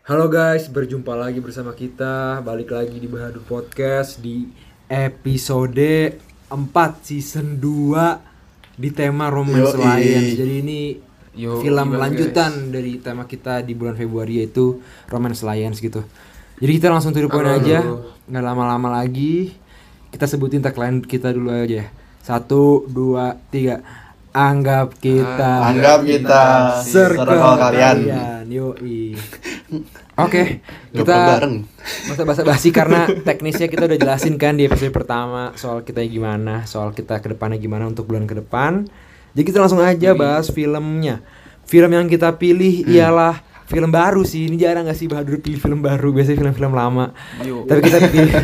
Halo guys, berjumpa lagi bersama kita. Balik lagi di Bahadur Podcast Di episode 4 season 2 Di tema Romance Yoi. Lions Jadi ini Yo, film lanjutan dari tema kita di bulan Februari yaitu Romance Lions gitu. Jadi kita langsung to the point Halo, aja nggak lama-lama lagi. Kita sebutin tagline kita dulu aja. Ya Satu, dua, tiga Anggap kita Anggap kita circle circle kalian. Yoi. Oke, kita bareng. masa basa basi karena teknisnya kita udah jelasin kan di episode pertama soal kita gimana, soal kita ke depannya gimana untuk bulan ke depan. Jadi kita langsung aja bahas filmnya. Film yang kita pilih ialah film baru sih. Ini jarang gak sih Bahadur pilih film baru, biasanya film-film lama. Yo. Tapi kita pilih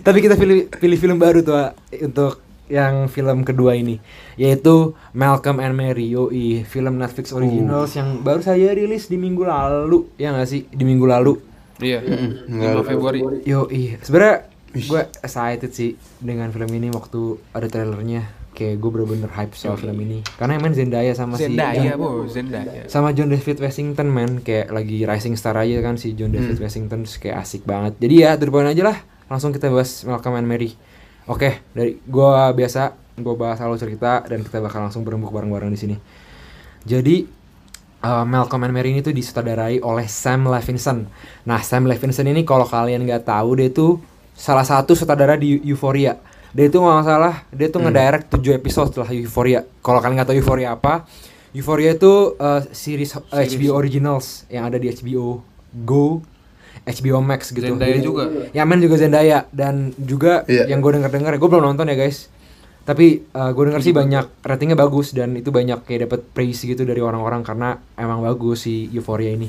Tapi kita pilih pilih film baru tuh untuk yang film kedua ini yaitu Malcolm and Mary yoi film Netflix originals yang baru saja rilis di minggu lalu ya nggak sih di minggu lalu Iya. Nggak 5 Februari. Yoi, sebenarnya gue excited sih dengan film ini waktu ada trailernya. Kayak gue bener-bener hype soal film ini. Karena yang main Zendaya sama si Zendaya, bo, Zendaya. sama John David Washington man kayak lagi rising star aja kan si John David Washington terus kayak asik banget. Jadi ya poin aja lah. Langsung kita bahas Malcolm and Mary. Oke, dari gua biasa gue bahas alur cerita dan kita bakal langsung berembuk bareng-bareng di sini. Jadi uh, Malcolm and Mary ini tuh disutradarai oleh Sam Levinson. Nah, Sam Levinson ini kalau kalian nggak tahu dia tuh salah satu sutradara di Euphoria. Dia itu nggak salah, dia tuh ngedirect 7 episode setelah Euphoria. Kalau kalian nggak tahu Euphoria apa, Euphoria itu uh, series, uh, HBO originals yang ada di HBO Go, HBO Max gitu. Zendaya Jadi- juga. Ya main juga Zendaya dan juga Iya. yang gue denger dengar, gue belum nonton ya guys. Tapi gue denger sih banyak ratingnya bagus dan itu banyak kayak dapat praise gitu dari orang-orang karena emang bagus si Euphoria ini.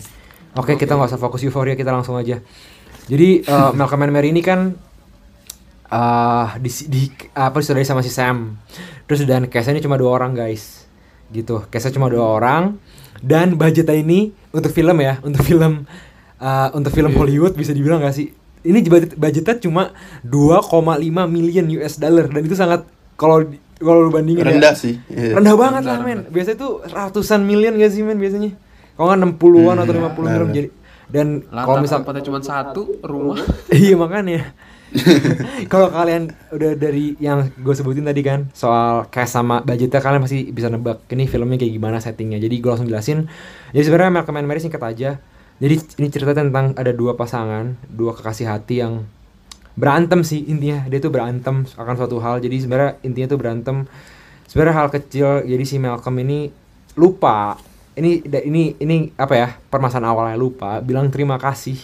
Oke kita nggak usah fokus Euphoria kita langsung aja. Jadi uh, Malcolm and Mary ini kan eh di, di apa disudahi sama si Sam. Terus dan cast-nya ini cuma dua orang guys. Gitu. Cast-nya cuma dua orang dan budgetnya ini untuk film ya, untuk film eh, untuk film Hollywood bisa dibilang gak sih? Ini budget budgetnya cuma 2,5 million US dollar dan itu sangat kalau kalau lu bandingin ya, Rendah sih. Iya. rendah banget lah Rendah, men biasanya tuh ratusan million gak sih men biasanya kalau nggak 60-an atau 50 nah, million nah. jadi dan kalau misal tempatnya cuma satu rumah. iya makanya kalau kalian udah dari yang gue sebutin tadi kan soal cash sama budgetnya kalian masih bisa nebak ini filmnya kayak gimana settingnya jadi gue langsung jelasin jadi sebenarnya Malcolm and Mary singkat aja jadi ini cerita tentang ada dua pasangan dua kekasih hati yang berantem sih intinya. Dia tuh berantem akan suatu hal. Jadi sebenarnya intinya tuh berantem. Sebenarnya hal kecil jadi si Malcolm ini lupa. Ini ini ini apa ya permasalahan awalnya lupa. Bilang terima kasih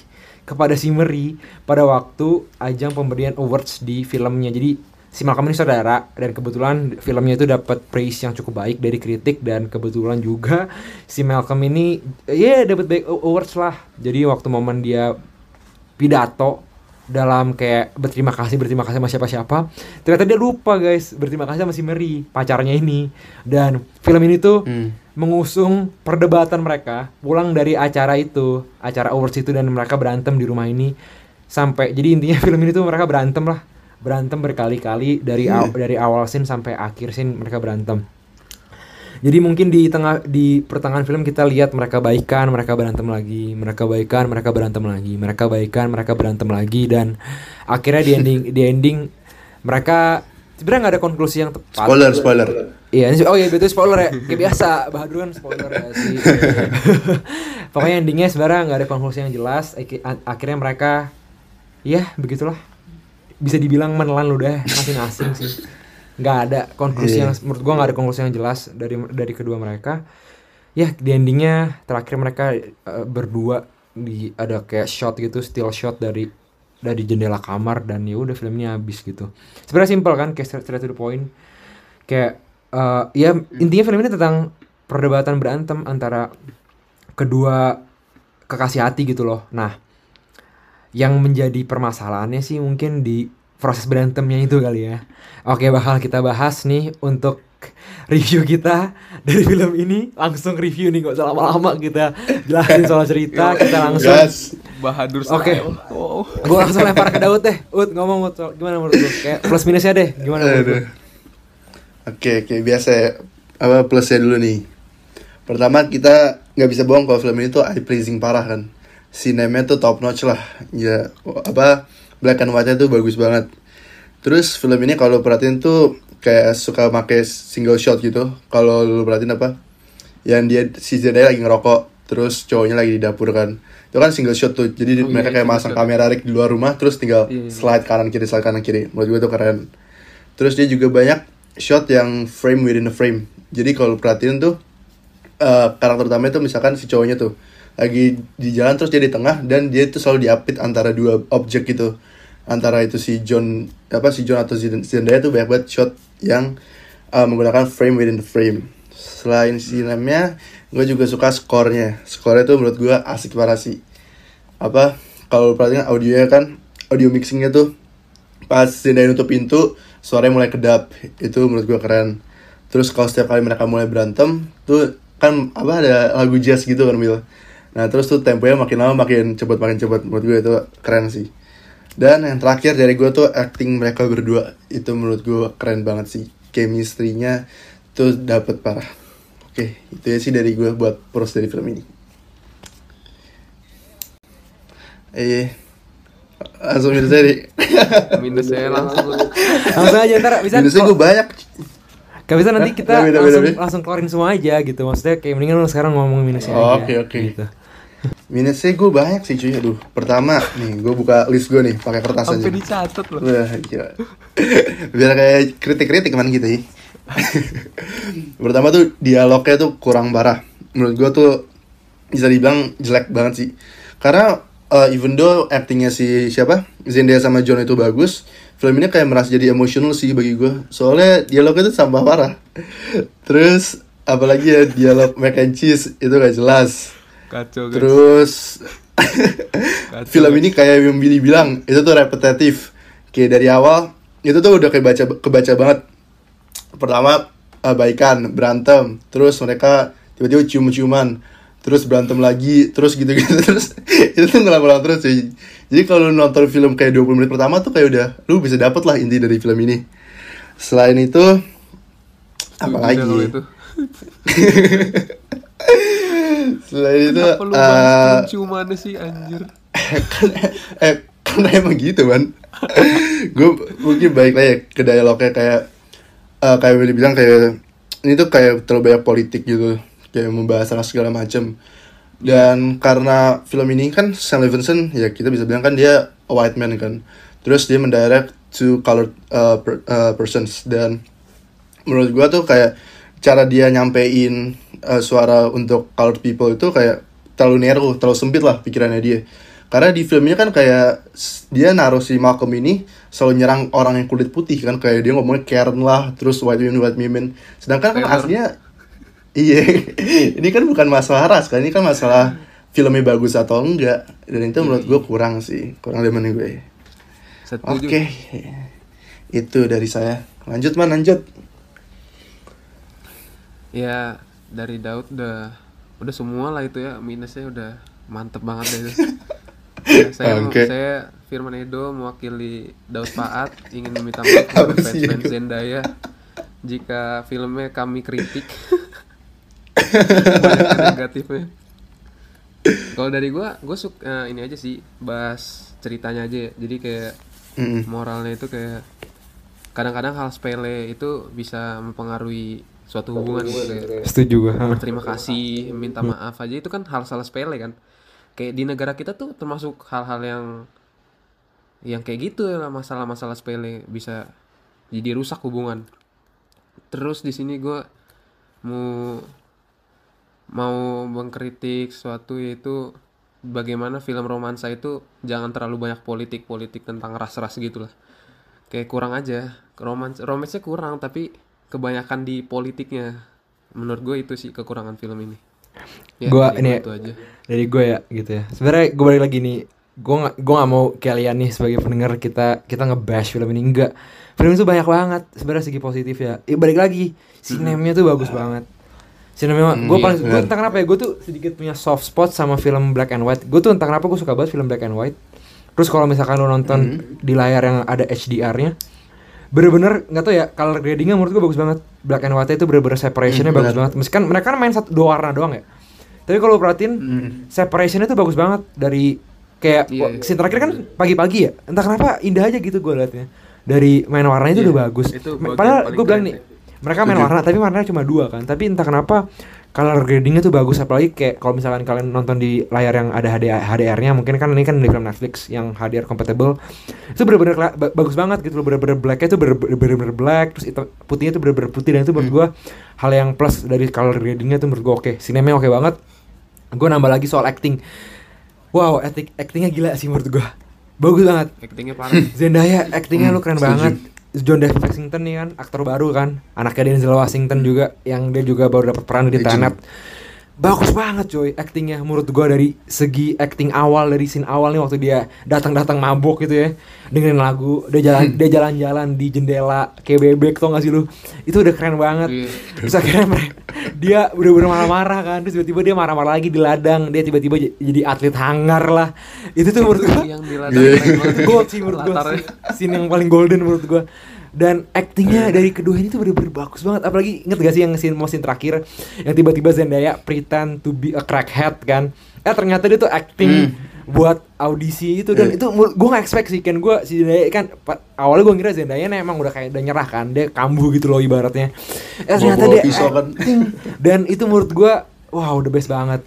kepada si Mary pada waktu ajang pemberian awards di filmnya. Jadi si Malcolm ini saudara dan kebetulan filmnya itu dapat praise yang cukup baik dari kritik dan kebetulan juga si Malcolm ini ya dapat baik awards lah. Jadi waktu momen dia pidato dalam kayak berterima kasih berterima kasih sama siapa-siapa ternyata dia lupa guys berterima kasih sama si Mary pacarnya ini. Dan film ini tuh Hmm. mengusung perdebatan mereka pulang dari acara itu acara awards itu dan mereka berantem di rumah ini. Sampai jadi intinya film ini tuh mereka berantem lah berantem berkali-kali dari aw- dari awal scene sampai akhir scene mereka berantem jadi mungkin di tengah di pertengahan film kita lihat mereka baikan, mereka berantem lagi, mereka baikan, mereka berantem lagi, mereka baikan, mereka berantem lagi dan akhirnya di ending di ending mereka sebenarnya nggak ada konklusi yang tepat. Spoiler, spoiler. Iya, oh iya betul spoiler ya. Kayak biasa, Bahadur kan spoiler ya sih. Pokoknya endingnya sebenarnya nggak ada konklusi yang jelas. Akhirnya mereka, ya begitulah. Bisa dibilang menelan udah masing-masing sih. Nggak ada konklusi Iya. yang menurut gua nggak ada konklusi yang jelas dari dari kedua mereka. Ya di endingnya terakhir mereka eh, berdua di ada kayak shot gitu, still shot dari dari jendela kamar dan ya udah filmnya habis gitu. Sebenarnya simpel kan, kayak straight, straight to the point kayak eh, ya intinya film ini tentang perdebatan berantem antara kedua kekasih hati gitu loh. Nah, yang menjadi permasalahannya sih mungkin di proses berantemnya itu kali ya. Oke, bakal kita bahas nih untuk review kita dari film ini langsung review nih gak usah lama-lama kita jelasin soal cerita kita langsung Gas. Bahadur Oke. style. Oh. gue langsung lempar ke Daud deh Ud ngomong Ud gimana menurut lu kayak plus minusnya deh gimana menurut lu. Oke, oke biasa ya. Apa plusnya dulu nih? Pertama kita nggak bisa bohong kalau film ini tuh eye pleasing parah kan. Sinemnya tuh top notch lah. Ya apa black and white-nya tuh bagus banget. Terus film ini kalau perhatiin tuh kayak suka make single shot gitu. Kalau lu perhatiin apa? Yang dia si Zendaya lagi ngerokok terus cowoknya lagi di dapur kan. Itu kan single shot tuh. Jadi Oh, mereka iya, kayak single masang shot. kamera rig di luar rumah terus tinggal Iya, iya. slide kanan kiri slide kanan kiri. Menurut gue tuh keren. Terus dia juga banyak shot yang frame within a frame. Jadi kalau perhatiin tuh eh, karakter utamanya tuh misalkan si cowoknya tuh lagi di jalan terus dia di tengah dan dia tuh selalu diapit antara dua objek gitu. Antara itu si John apa si John atau Zendaya tuh banyak banget shot yang eh, menggunakan frame within the frame. Selain sinemnya gue juga suka skornya. Skornya tuh menurut gue asik parah sih. Apa kalau perhatikan audionya kan audio mixingnya tuh pas Zendaya nutup pintu suaranya mulai kedap. Itu menurut gue keren. Terus kalau setiap kali mereka mulai berantem tuh kan apa ada lagu jazz gitu kan Bil nah terus tuh temponya makin lama makin cepet makin cepet. Menurut gue itu keren sih. Dan yang terakhir dari gue tuh acting mereka berdua. Itu menurut gue keren banget sih. Chemistry-nya tuh dapet parah. Oke itu ya sih dari gue buat pros dari film ini. Eh langsung minus deh Minusnya langsung. Langsung aja ntar bisa minusnya gue banyak. Gak bisa nanti kita langsung langsung keluarin semua aja gitu. Maksudnya kayak mendingan lu sekarang ngomong minusnya Oh, aja oke, oke. gitu. Minusnya gue banyak sih cuy aduh pertama nih gue buka list gue nih pakai kertas aja Sampai dicatat loh. Wah, gila. Biar kayak kritik-kritik ke mana gitu ya. Pertama tuh dialognya tuh kurang parah. Menurut gua tuh bisa dibilang jelek banget sih. Karena uh, even though actingnya si siapa Zendaya sama John itu bagus, film ini kayak merasa jadi emosional sih bagi gua. Soalnya dialognya tuh sampah parah. Terus apalagi ya dialog mac and cheese itu gak jelas. Kacau guys. Terus Kacau, film guys. ini kayak yang Billy bilang itu tuh repetitif. Kayak dari awal itu tuh udah kebaca kebaca banget. Pertama eh, baikan, berantem, terus mereka tiba-tiba cium-ciuman, terus berantem lagi, terus gitu-gitu terus itu tuh ngulang-ngulang terus cuy. Jadi kalau nonton film kayak 20 menit pertama tuh kayak udah lu bisa dapet lah inti dari film ini. Selain itu apa lagi? itu. Selain itu Kenapa lu eh, ciumannya sih anjir? kan eh karena emang gitu kan gue mungkin baik lah ya ke dialognya kayak eh, kayak Willy bilang kayak ini tuh kayak terlalu banyak politik gitu kayak membahas segala macam dan karena film ini kan Sam Levinson ya kita bisa bilang kan dia a white man kan. Terus dia mendirect to colored uh, per- uh, persons. Dan menurut gua tuh kayak cara dia nyampein uh, suara untuk colored people itu kayak terlalu narrow, terlalu sempit lah pikirannya dia. Karena di filmnya kan kayak dia naruh si Malcolm ini selalu nyerang orang yang kulit putih kan kayak dia ngomongnya Karen lah, terus white women white women. Sedangkan kan aslinya iya, ini kan bukan masalah ras kan, ini kan masalah filmnya bagus atau enggak. Dan itu menurut gue kurang sih, kurang demen gue. Oke, itu dari saya. Lanjut man, lanjut. Ya dari Daud udah udah semua lah itu ya minusnya udah mantep banget deh. Ya, saya Oke. saya Firman Edo mewakili Daud Paat ingin meminta maaf kepada fans-fans? Zendaya jika filmnya kami kritik banyak negatifnya. Kalau dari gua, gua suka ini aja sih bahas ceritanya aja ya. Jadi kayak Mm-mm. moralnya itu kayak kadang-kadang hal sepele itu bisa mempengaruhi suatu hubungan gitu kayak Setuju gue berterima kasih, minta maaf aja itu kan hal salah sepele kan. Kayak di negara kita tuh termasuk hal-hal yang yang kayak gitu ya masalah-masalah sepele bisa jadi rusak hubungan. Terus di sini gua mau mau mengkritik suatu yaitu bagaimana film romansa itu jangan terlalu banyak politik-politik tentang ras-ras gitu lah. Kayak kurang aja. Romans romansnya kurang tapi kebanyakan di politiknya. Menurut gue itu sih kekurangan film ini. Ya, dari ini- gua itu aja. dari gue ya gitu ya. Sebenarnya gue balik lagi nih gue gue nggak mau kalian nih sebagai pendengar kita kita ngebash film ini. Enggak film itu banyak banget sebenarnya segi positif ya. Ya balik lagi sinemnya tuh bagus banget. Sinemnya Hmm, gue iya, paling gue entah kenapa ya gue tuh sedikit punya soft spot sama film black and white. Gue tuh entah kenapa gue suka banget film black and white. Terus kalau misalkan lo nonton Hmm. di layar yang ada HDR-nya bener-bener nggak tau ya color gradingnya menurut gue bagus banget black and white itu bener-bener separationnya Hmm, bagus benar. banget meskipun mereka kan main satu dua warna doang ya Tapi kalau lu perhatiin Hmm. separationnya tuh bagus banget dari kayak Iya, wah, iya. scene terakhir kan pagi-pagi ya. Entah kenapa indah aja gitu gue liatnya. Dari main warnanya itu Iya, udah bagus. itu Padahal gue bilang nih, mereka main warna tapi warnanya cuma dua kan. Tapi entah kenapa color gradingnya tuh bagus apalagi kayak kalau misalkan kalian nonton di layar yang ada HDR-nya mungkin kan ini kan di film Netflix yang HDR compatible itu bener-bener bagus banget gitu loh bener-bener blacknya tuh bener- bener-bener black terus putihnya tuh bener-bener putih dan itu menurut Hmm. gua hal yang plus dari color gradingnya tuh menurut gua oke sinemanya oke banget gue nambah lagi soal acting wow acting actingnya gila sih menurut gua bagus banget Actingnya parah. Zendaya actingnya Hmm, lu keren setuju. banget John David Washington nih kan aktor baru kan anaknya Denzel Washington juga yang dia juga baru dapat peran di. Tenet bagus banget coy actingnya menurut gua dari segi acting awal dari scene awal nih waktu dia datang-datang mabuk gitu ya dengerin lagu dia jalan Hmm. dia jalan-jalan di jendela kayak bebek tau gak sih lu itu udah keren banget Iya. terus akhirnya dia bener-bener marah-marah kan terus tiba-tiba dia marah-marah lagi di ladang dia tiba-tiba jadi atlet hangar lah itu tuh menurut gua yang di ladang keren banget. gold sih menurut Latarnya. scene yang paling golden menurut gue dan actingnya dari kedua ini tuh bener-bener bagus banget. Apalagi inget gak sih yang scene mau scene terakhir? Yang tiba-tiba Zendaya pretend to be a crackhead kan? Eh ternyata dia tuh acting buat audisi itu dan Iya. itu gue gak expect sih. Kan gue si Zendaya kan awalnya gue ngira Zendaya nih emang udah kayak udah nyerah kan. Dia kambuh gitu loh ibaratnya. Eh ternyata dia kan. dan itu menurut gue wow the best banget.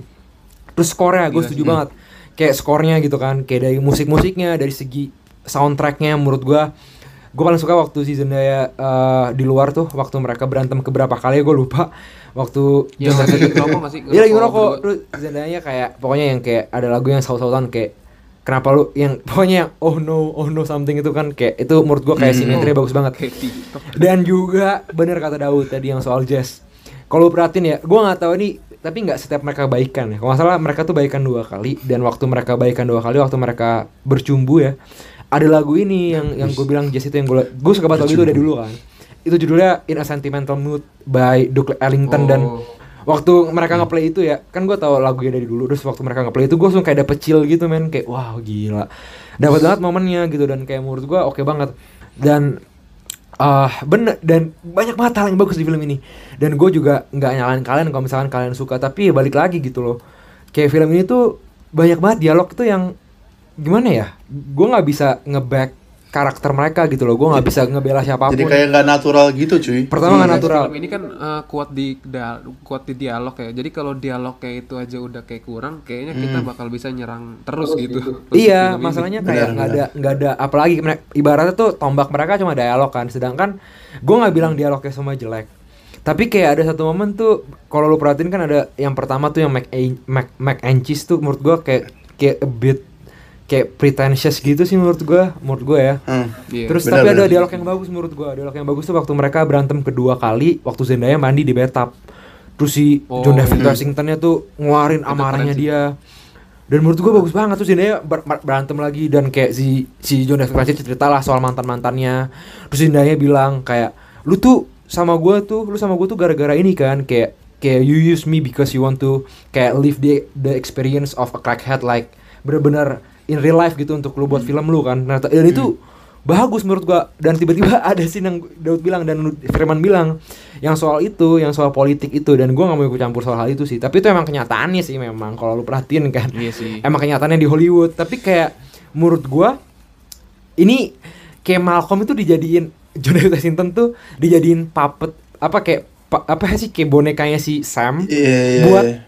Terus skornya gue Gila setuju sih. banget. Kayak skornya gitu kan. Kayak dari musik-musiknya dari segi soundtracknya menurut gue gue paling suka waktu si Zendaya eh, di luar tuh waktu mereka berantem keberapa kali gue lupa. Waktu Yang lagi ngerokok nggak sih? Iya lagi ngerokok. Berdua. terus Zendaya kayak pokoknya yang kayak ada lagu yang saut-sautan kayak kenapa lu? Yang pokoknya yang oh no oh no something itu kan kayak itu menurut gua kayak Hmm. simetri bagus banget. Dan juga bener kata Daud tadi yang soal jazz. Kalau lu perhatiin ya gua nggak tahu ini tapi nggak setiap mereka baikan ya. Kalau nggak salah mereka tuh baikan dua kali dan waktu mereka baikan dua kali waktu mereka bercumbu ya ada lagu ini yang yang gue bilang jazz itu yang gue gue suka banget lagu itu dari dulu kan. Itu judulnya In a Sentimental Mood by Duke Ellington dan Oh. waktu mereka ngeplay itu ya kan gue tahu lagunya dari dulu terus waktu mereka ngeplay itu gue langsung kayak dapet chill gitu men. Kayak wow gila. Dapat banget momennya gitu dan kayak menurut gue oke banget. Dan ah bener dan banyak banget hal yang bagus di film ini. Dan gue juga nggak nyalain kalian kalau misalkan kalian suka tapi ya balik lagi gitu loh. Kayak film ini tuh banyak banget dialog tuh yang gimana ya gue nggak bisa ngeback karakter mereka gitu loh gue nggak bisa ngebela siapa pun Jadi kayak nggak natural gitu cuy. pertama nggak Iya, natural Film ini kan eh, kuat di kuat di dialog ya. Jadi kalau dialognya itu aja udah kayak kurang, kayaknya kita bakal bisa nyerang terus gitu. untuk Iya, ini. masalahnya kayak nggak ada nggak ada apalagi ibaratnya tuh tombak mereka cuma dialog kan, sedangkan gue nggak bilang dialognya semua jelek. Tapi kayak ada satu momen tuh kalau lu perhatiin kan ada yang pertama tuh yang mac mac, mac and cheese tuh menurut gue kayak kayak a bit kayak pretentious gitu sih menurut gue, menurut gue ya. Hmm. Iya. Terus benar, tapi ada benar. dialog yang bagus menurut gua. Dialog yang bagus tuh waktu mereka berantem kedua kali waktu Zendaya mandi di bathtub. Terus si Oh, John David hmm. Washingtonnya tuh ngeluarin Itu amarahnya dia. Dan menurut gua bagus banget tuh Zendaya ber- ber- berantem lagi dan kayak si si John David Washington cerita lah soal mantan-mantannya. Terus Zendaya bilang kayak lu tuh sama gua tuh, lu sama gua tuh gara-gara ini kan kayak kayak you use me because you want to kayak live the the experience of a crackhead like bener-bener in real life gitu untuk lu buat film lu kan. Nah, dan itu bagus menurut gua dan tiba-tiba ada scene yang Daud bilang dan Firman bilang yang soal itu, yang soal politik itu dan gua nggak mau ikut campur soal hal itu sih. Tapi itu emang kenyataannya sih memang kalau lu perhatiin kan. Iya sih. Emang kenyataannya di Hollywood, tapi kayak menurut gua ini kayak Malcolm itu dijadiin John David Washington tuh dijadiin puppet apa kayak pa- apa sih kayak bonekanya si Sam Iya, iya, buat iya.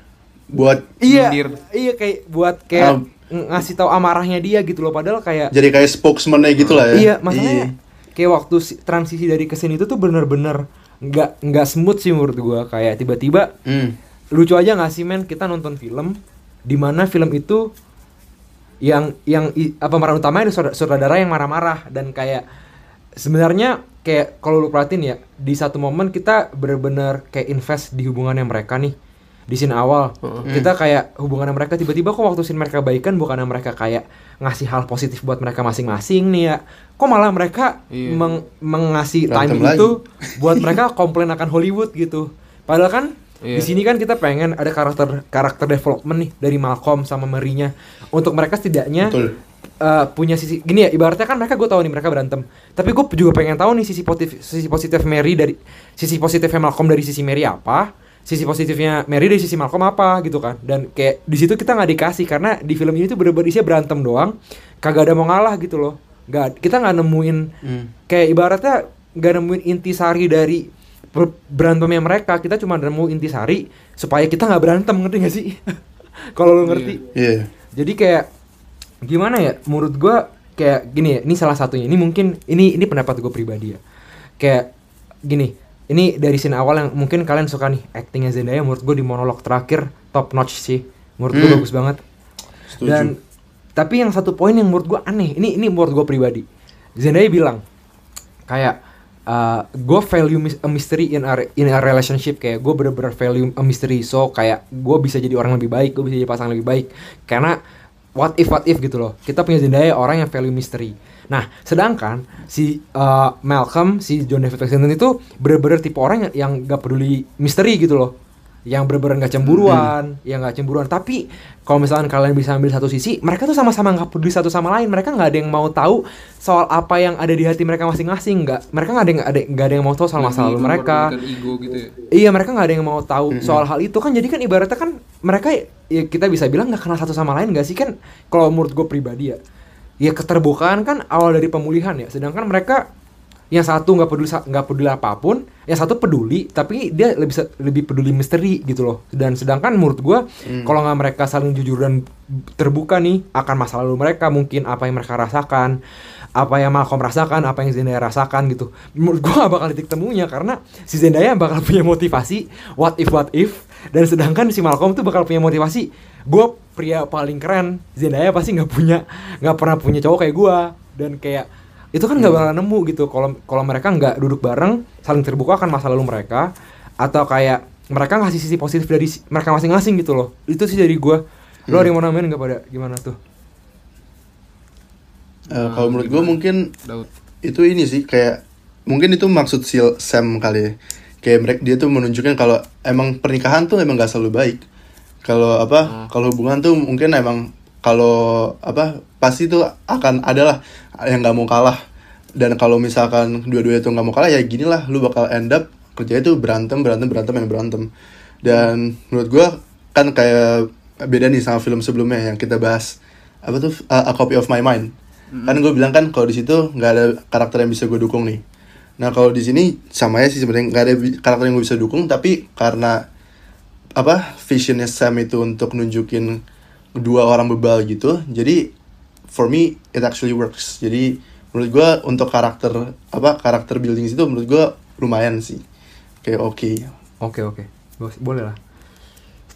buat iya Nyindir. iya kayak buat kayak Um, ngasih tahu amarahnya dia gitu loh padahal kayak jadi kayak spokesman-nya gitu lah ya. iya masalahnya kayak waktu si- transisi dari ke sini itu tuh bener-bener nggak nggak smooth sih menurut gua kayak tiba-tiba Hmm. lucu aja nggak sih men kita nonton film di mana film itu yang yang apa pemeran utamanya ada saudara, saudara yang marah-marah dan kayak sebenarnya kayak kalau lu perhatiin ya di satu momen kita bener-bener kayak invest di hubungannya mereka nih di scene awal kita kayak hubungannya mereka tiba-tiba kok waktu scene mereka baikan bukannya mereka kayak ngasih hal positif buat mereka masing-masing nih ya kok malah mereka Iya. meng- mengasih Berantem timing lagi. itu buat mereka komplain akan Hollywood gitu padahal kan di Iya. sini kan kita pengen ada karakter karakter development nih dari Malcolm sama Mary-nya untuk mereka setidaknya Betul. eh, punya sisi gini ya ibaratnya kan mereka gue tahu nih mereka berantem tapi gue juga pengen tahu nih sisi positif sisi positif Mary dari sisi positifnya Malcolm dari sisi Mary apa sisi positifnya Mary dari sisi Malcolm apa gitu kan. Dan kayak di situ kita nggak dikasih karena di film ini tuh bener-bener isinya berantem doang. Kagak ada mau ngalah gitu loh. Nggak kita nggak nemuin Hmm. kayak ibaratnya nggak nemuin intisari dari ber- berantemnya mereka. Kita cuma nemu intisari supaya kita nggak berantem ngerti gak sih? Kalau lo ngerti. Iya. jadi kayak gimana ya? Menurut gua kayak gini ya ini salah satunya. Ini mungkin ini ini pendapat gue pribadi ya. Kayak gini ini dari scene awal yang mungkin kalian suka nih actingnya Zendaya menurut gue di monolog terakhir top notch sih. Menurut gue Hmm. bagus banget. Setuju. dan tapi yang satu poin yang menurut gue aneh ini ini menurut gue pribadi. Zendaya bilang kayak uh, gue value mis- a mystery in a, in a relationship. Kayak gue bener-bener value a mystery. So kayak gue bisa jadi orang lebih baik gue bisa jadi pasangan lebih baik. Karena what if what if gitu loh. Kita punya Zendaya orang yang value mystery nah sedangkan si uh, Malcolm si John David Washington itu bener-bener tipe orang yang, yang gak peduli misteri gitu loh yang bener-bener gak cemburuan, yang gak cemburuan. Tapi kalau misalkan kalian bisa ambil satu sisi, mereka tuh sama-sama nggak peduli satu sama lain. Mereka nggak ada yang mau tahu soal apa yang ada di hati mereka masing-masing. Nggak, mereka nggak ada yang ada, nggak ada yang mau tahu soal masa lalu mereka. ego gitu ya Iya mereka nggak ada yang mau tahu soal hal itu kan jadi kan ibaratnya kan mereka ya kita bisa bilang nggak kenal satu sama lain nggak sih kan kalau menurut gue pribadi ya ya keterbukaan kan awal dari pemulihan ya. Sedangkan mereka yang satu nggak peduli nggak peduli apa pun yang satu peduli tapi dia lebih lebih peduli misteri gitu loh. Dan sedangkan menurut gue kalau nggak mereka saling jujur dan terbuka nih akan masa lalu mereka mungkin apa yang mereka rasakan apa yang Malcolm rasakan apa yang Zendaya rasakan gitu. Menurut gue bakal titik temunya karena si Zendaya bakal punya motivasi what if what if dan sedangkan si Malcolm tuh bakal punya motivasi gue pria paling keren Zendaya pasti nggak punya nggak pernah punya cowok kayak gue dan kayak itu kan nggak bakal nemu gitu. Kalau kalau mereka nggak duduk bareng saling terbuka akan masa lalu mereka atau kayak mereka ngasih sisi positif dari si- mereka masing-masing gitu loh. Itu sih dari gue lo ada yang mau nambahin nggak pada gimana tuh? Eh, kalau menurut gue mungkin Daud. itu ini sih kayak mungkin itu maksud si Sam kali ya. Kayak mereka dia tuh menunjukkan kalau emang pernikahan tuh emang gak selalu baik. Kalau apa? Kalau hubungan tuh mungkin emang kalau apa pasti tuh akan adalah yang nggak mau kalah. Dan kalau misalkan dua-duanya tuh nggak mau kalah ya gini lah lu bakal end up kerjanya tuh berantem berantem berantem yang berantem. Dan menurut gua kan kayak beda nih sama film sebelumnya yang kita bahas apa tuh A, A Copy of My Mind. Kan gue bilang kan kalau di situ nggak ada karakter yang bisa gue dukung nih. Nah kalau di sini sama ya sih sebenarnya. Nggak ada karakter yang gue bisa dukung tapi karena apa visionnya Sam itu untuk nunjukin dua orang bebal gitu jadi for me it actually works. Jadi menurut gue untuk karakter apa karakter building itu menurut gue lumayan sih. Kayak oke. Oke oke. Bos- boleh lah.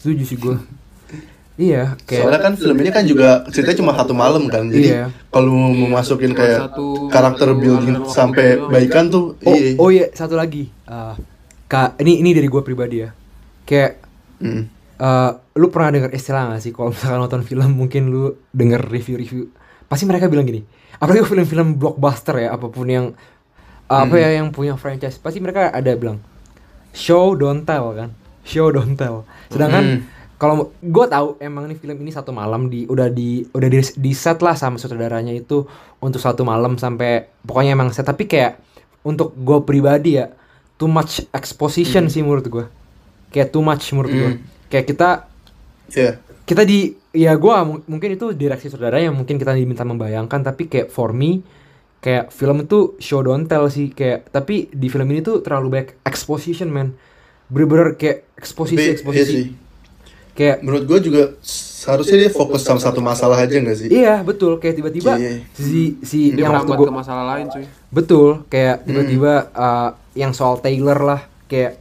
Setuju sih gue iya kayak soalnya kan film ini kan juga ceritanya cuma satu malam kan jadi Iya. kalau mau memasukin Cuma kayak satu karakter building sampai baikan tuh oh iya oh iya satu lagi. Eh, kak ini ini dari gue pribadi ya. Kayak Mm. eh, lu pernah denger istilah gak sih? Kalau misalkan nonton film mungkin lu denger review-review. Pasti mereka bilang gini apalagi film-film blockbuster ya apa pun yang apa ya yang punya franchise. Pasti mereka ada bilang show don't tell kan? Show don't tell. Sedangkan Hmm. Kalau gue tahu emang nih film ini satu malam di udah di udah di, di set lah sama sutradaranya itu untuk satu malam sampai pokoknya emang set tapi kayak untuk gue pribadi ya too much exposition sih menurut gue kayak too much menurut gue Hmm. kayak kita Iya. kita di ya gua mu- mungkin itu direksi saudara yang mungkin kita diminta membayangkan tapi kayak for me kayak film itu show don't tell sih kayak tapi di film ini tuh terlalu banyak exposition man bener-bener kayak eksposisi iya eksposisi. Kayak menurut gue juga seharusnya dia fokus sama satu masalah aja gak sih iya betul kayak tiba-tiba Iya. si si dia yang waktu gua ke masalah lain cuy Betul, kayak tiba-tiba uh, yang soal Taylor lah, kayak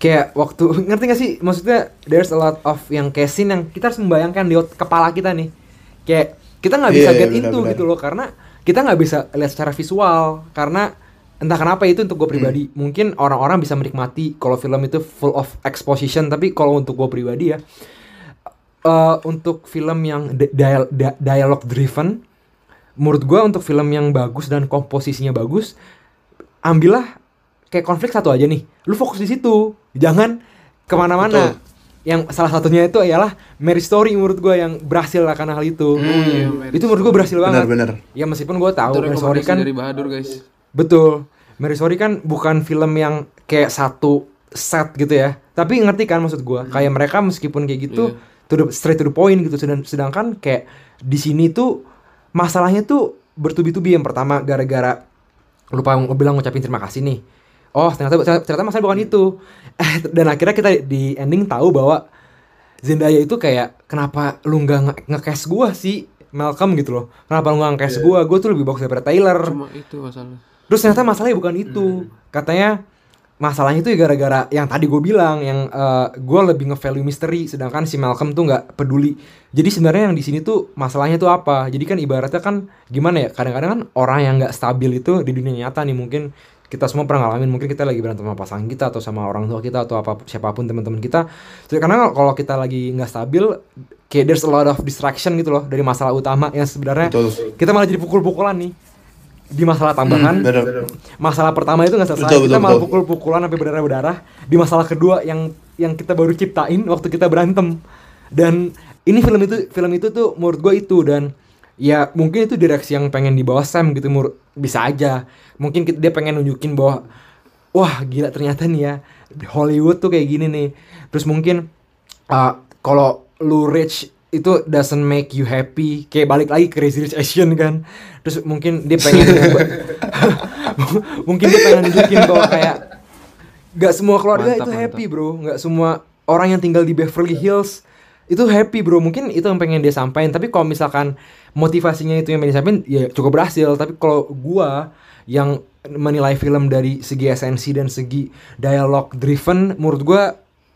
kayak waktu ngerti gak sih? Maksudnya there's a lot of yang kayak scene yang kita harus membayangkan di kepala kita nih. Kayak kita nggak bisa Iya, get benar, into benar. gitu loh karena kita nggak bisa lihat secara visual karena entah kenapa itu untuk gue pribadi. Mungkin orang-orang bisa menikmati kalau film itu full of exposition tapi kalau untuk gue pribadi ya eh, untuk film yang di- dial- dia- dialog driven menurut gua untuk film yang bagus dan komposisinya bagus ambillah kayak konflik satu aja nih. Lu fokus di situ jangan ke mana-mana. Yang salah satunya itu ialah Mary Story menurut gua yang berhasil akan hal itu. Hmm. iya, itu menurut gua berhasil banget. Benar-benar ya meskipun gua tahu Mary Story rekomendasi kan. dari Bahadur guys betul. Mary Story kan bukan film yang kayak satu set gitu ya. Tapi ngerti kan maksud gua? Kayak mereka meskipun kayak gitu to the, straight to the point gitu. Sedang, sedangkan kayak di sini tuh masalahnya tuh bertubi-tubi. Yang pertama gara-gara lupa ng- bilang ngucapin terima kasih nih. Oh ternyata ternyata masalah bukan itu. Eh, dan akhirnya kita di ending tahu bahwa Zendaya itu kayak kenapa lu nggak nge- nge-cast gua sih Malcolm gitu loh. Kenapa lu nggak nge-cast gua? Gua tuh lebih bagus daripada Taylor. Cuma itu masalah. Terus ternyata masalahnya bukan itu. Katanya masalahnya itu ya gara-gara yang tadi gue bilang yang gue lebih nge-value misteri sedangkan si Malcolm tuh nggak peduli. Jadi sebenarnya yang di sini tuh masalahnya tuh apa? Jadi kan ibaratnya kan gimana ya? Kadang-kadang kan orang yang nggak stabil itu di dunia nyata nih mungkin kita semua pernah ngalamin mungkin kita lagi berantem sama pasangan kita atau sama orang tua kita atau apa siapa pun teman-teman kita. Karena kalau kita lagi nggak stabil kayak there's a lot of distraction gitu loh dari masalah utama yang sebenarnya Betul. kita malah jadi pukul-pukulan nih di masalah tambahan. Bener. masalah pertama itu nggak selesai. Betul, kita betul, malah pukul-pukulan sampai berdarah-berdarah. Di masalah kedua yang yang kita baru ciptain waktu kita berantem. Dan ini film itu film itu tuh menurut gue itu. Dan ya mungkin itu direksi yang pengen dibawa Sam gitu menurut bisa aja. Mungkin ki- dia pengen nunjukin bahwa wah gila ternyata nih ya Hollywood tuh kayak gini nih. Terus mungkin uh, kalau lu rich itu doesn't make you happy. Kayak balik lagi ke Crazy Rich Asian kan. Terus mungkin dia pengen mungkin dia pengen nunjukin bahwa kayak gak semua keluarga Mantap, itu mantap. happy bro. Nggak semua orang yang tinggal di Beverly Hills itu happy bro. Mungkin itu yang pengen dia sampaikan. Tapi kalau misalkan motivasinya itu yang pengen disampaikan ya cukup berhasil. Tapi kalau gua yang menilai film dari segi esensi dan segi dialog driven menurut gua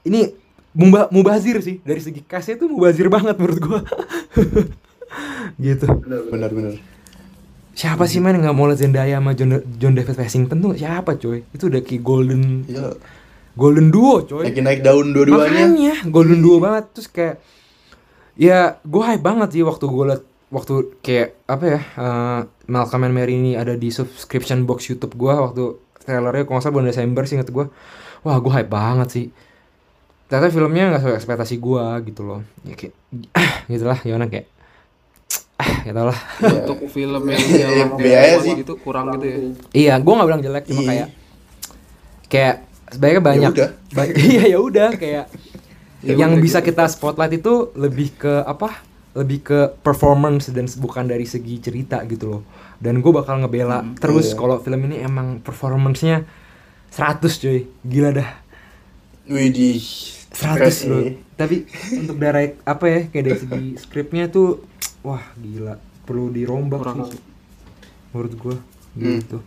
ini mubah mubazir sih. Dari segi castnya itu mubazir banget menurut gua. Gitu. Bener bener. siapa sih man yang nggak mau liat Zendaya sama John, John David Washington tuh? Siapa coy? Itu udah kayak golden Iya. golden duo coy. Lagi naik daun dua-duanya. Makanya golden duo banget. Terus kayak ya gue hype banget sih waktu gue liat waktu kayak apa ya eh, Malcolm and Mary ini ada di subscription box YouTube gue waktu trailernya kalau nggak salah bulan Desember sih inget gue wah gue hype banget sih ternyata filmnya nggak sesuai ekspektasi gue gitu loh ya kayak gitulah gimana kayak ah gitu lah Untuk film yang Ya, yang B aja sih. itu kurang gitu ya. iya gue nggak bilang jelek cuma Iya. kayak kayak sebenarnya banyak udah. ba- iya ya udah kayak Ya yang bisa gitu. kita spotlight itu lebih ke apa lebih ke performance dan bukan dari segi cerita gitu loh dan gue bakal ngebela terus iya. kalau film ini emang performancenya 100 cuy gila dah Widih. 100 bro tapi untuk direct apa ya kayak dari segi skripnya tuh wah gila perlu dirombak Kurang. sih menurut gue gitu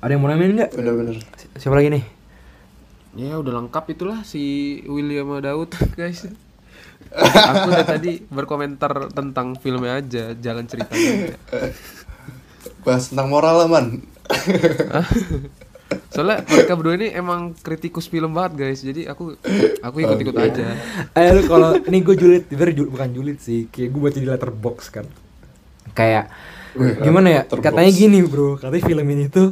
ada yang mau namain nggak bener. Si- siapa lagi nih Ya udah lengkap itulah si William Daud guys. Aku udah tadi berkomentar tentang filmnya aja, jalan ceritanya. aja. Bahas tentang moral lah man. Soalnya mereka berdua ini emang kritikus film banget guys, jadi aku aku ikut-ikut Oke. aja. Eh lu kalau ini gue julid, jul- bukan julid sih, kayak gue baca di letterbox kan. Kayak gimana ya? Letterboxd. Katanya gini bro, katanya film ini tuh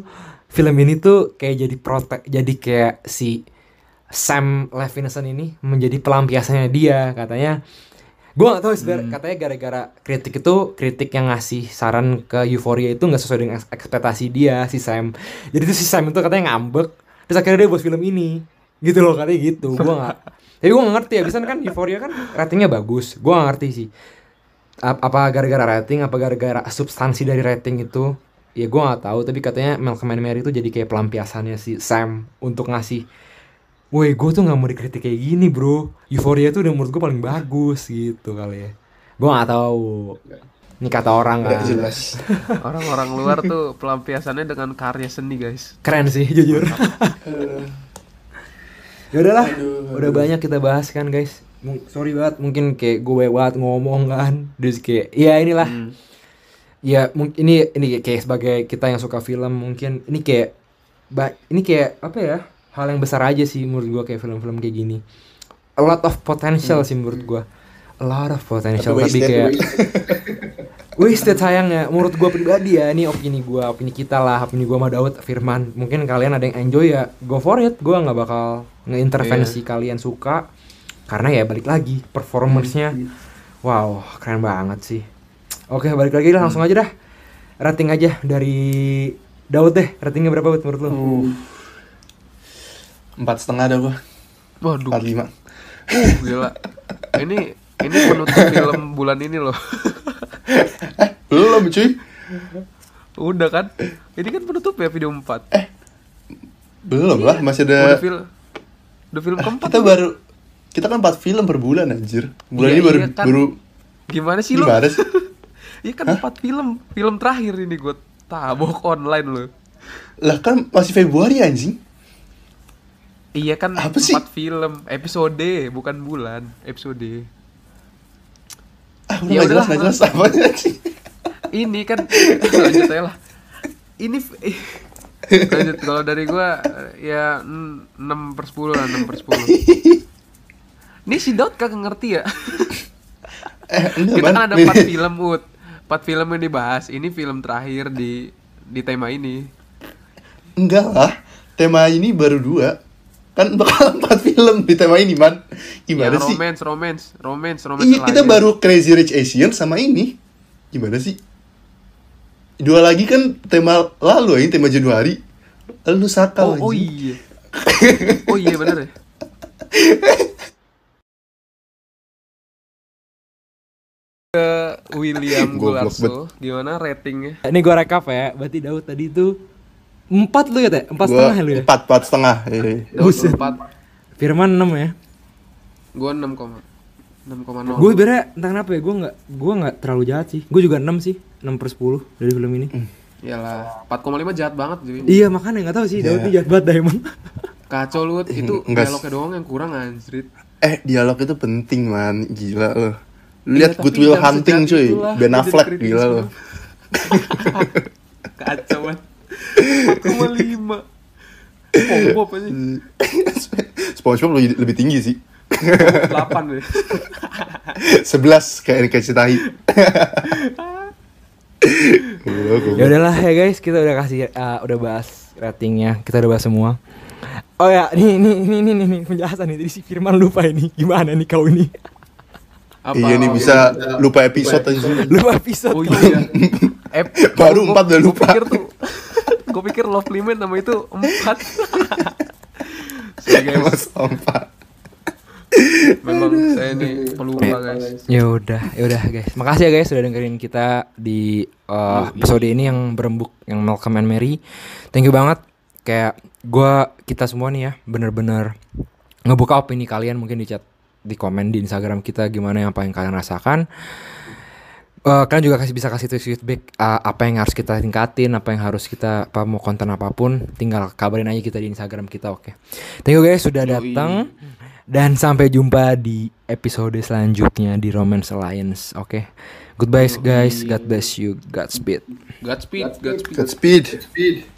film ini tuh kayak jadi protek, jadi kayak si Sam Levinson ini menjadi pelampiasannya dia katanya. Gue gak tahu sebenarnya katanya gara-gara kritik itu kritik yang ngasih saran ke Euphoria itu nggak sesuai dengan eks- ekspektasi dia si Sam. Jadi tuh si Sam itu katanya ngambek, terus akhirnya dia buat film ini gitu loh katanya gitu. Gue nggak tapi gue gak ngerti ya, biasanya kan Euphoria kan ratingnya bagus. Gue gak ngerti sih. Ap- Apa gara-gara rating, apa gara-gara substansi dari rating itu. Ya gue gak tahu, tapi katanya Malcolm and Mary itu jadi kayak pelampiasannya si Sam untuk ngasih Woi, gue tuh gak mau dikritik kayak gini bro Euphoria tuh udah menurut gue paling bagus gitu kali ya Gue gak tahu Ini kata orang Gak kan jelas. Orang-orang luar tuh pelampiasannya dengan karya seni guys. Keren sih jujur Ya udahlah, udah banyak kita bahas kan guys. Sorry banget, mungkin kayak gue banget ngomong kan. Terus kayak, ya inilah. Hmm. Ya mungkin ini ini kayak sebagai kita yang suka film mungkin ini kayak ini kayak apa ya hal yang besar aja sih menurut gue kayak film-film kayak gini. A lot of potential sih menurut gue. A lot of potential Tapi tapi kayak wasted sayangnya. Menurut gue pribadi ya ini opini gue opini kita lah opini gue sama Daud Firman. Mungkin kalian ada yang enjoy ya go for it. Gue nggak bakal ngeintervensi kalian suka. Karena ya balik lagi performance-nya wow keren banget sih. Oke balik lagi lah langsung aja dah. Rating aja dari Daud deh. Ratingnya berapa Bud, menurut lo Uh. Empat setengah ada gua. Waduh, Empat lima. uh, gila. Ini ini penutup film bulan ini loh. Belum cuy. Udah kan? Ini kan penutup ya video 4. Belum lah, masih Udah ada. film Udah film keempat. Kita baru kita kan empat film per bulan anjir. Bulan Iya, ini baru iya kan. baru Gimana sih lu? gimana sih? Iya kan empat film, film terakhir ini gue tabok online lo. Lah kan masih Februari anjing. Iya kan Apa sih? empat film, episode bukan bulan, episode. Ah, udah Ya nggak jelas, nggak jelas apa anjing. Ini kan lanjut aja lah. Ini lanjut kalau dari gua ya 6 per 10 lah 6 per 10 Ini si Daud kagak ngerti ya Eh, Kita kan ada 4 film Ut 4 film yang dibahas Ini film terakhir di di tema ini Enggak lah. Tema ini baru dua. Kan bakal empat film di tema ini, Man. Gimana Yang sih? romance, romance, romance, romance Iya, kita baru Crazy Rich Asian sama ini. Gimana sih? Dua lagi kan tema lalu ya, tema Januari. Lalu Saka Oh, oh iya Oh iya bener ya Ke William Gularso Gimana ratingnya? Ini gue rekap ya. Berarti Daud tadi itu empat lu ya teh? Empat Gua setengah ya lu ya? Empat, empat setengah. Iya. Daud Buset. 4 Firman enam ya. Gue 6, 6,0 Gue sebenernya entah kenapa ya, gue nggak gue nggak terlalu jahat sih. Gue juga 6 sih, 6 per 10 dari film ini. Iyalah 4,5 jahat banget cuy Iya makanya nggak tahu sih, Daud tuh jahat banget dah emang. Kacau lu itu Enggak. dialognya doang yang kurang anjrit Eh, dialog itu penting, Man. Gila lo. Lu Iya, lihat tapi Good Will jangan Hunting, cuy. itulah, Ben jadi Affleck, gila lo. Kacau banget 4,5 SpongeBob aja SpongeBob lebih, lebih tinggi sih. 8 deh 11 kayak Erika Citahi. Ya udahlah ya guys, kita udah kasih uh, udah bahas ratingnya, kita udah bahas semua. Oh ya, nih nih nih nih, nih penjelasan nih. Jadi si Firman lupa ini gimana nih kau ini? Apa? Iya nih bisa lupa episode aja. Lupa episode. Oh iya Ep, Baru empat udah lupa. pikir tuh Gue pikir Lovely Man nama itu 4 Sebagai Mas sampah. Memang saya ini pelupa guys Ya udah, ya udah guys. Makasih ya guys sudah dengerin kita di uh, episode ini yang berembuk yang Malcolm and Mary. Thank you banget. Kayak gua kita semua nih ya bener-bener ngebuka opini kalian mungkin di chat di komen di Instagram kita gimana yang apa yang kalian rasakan. Eh, kalian juga kasih bisa kasih tips feedback uh, apa yang harus kita tingkatin, apa yang harus kita apa mau konten apa pun, tinggal kabarin aja kita di Instagram kita, oke. Thank you guys sudah datang dan sampai jumpa di episode selanjutnya di Romance Alliance, oke. Goodbye guys, God bless you, Godspeed. Godspeed Godspeed Godspeed.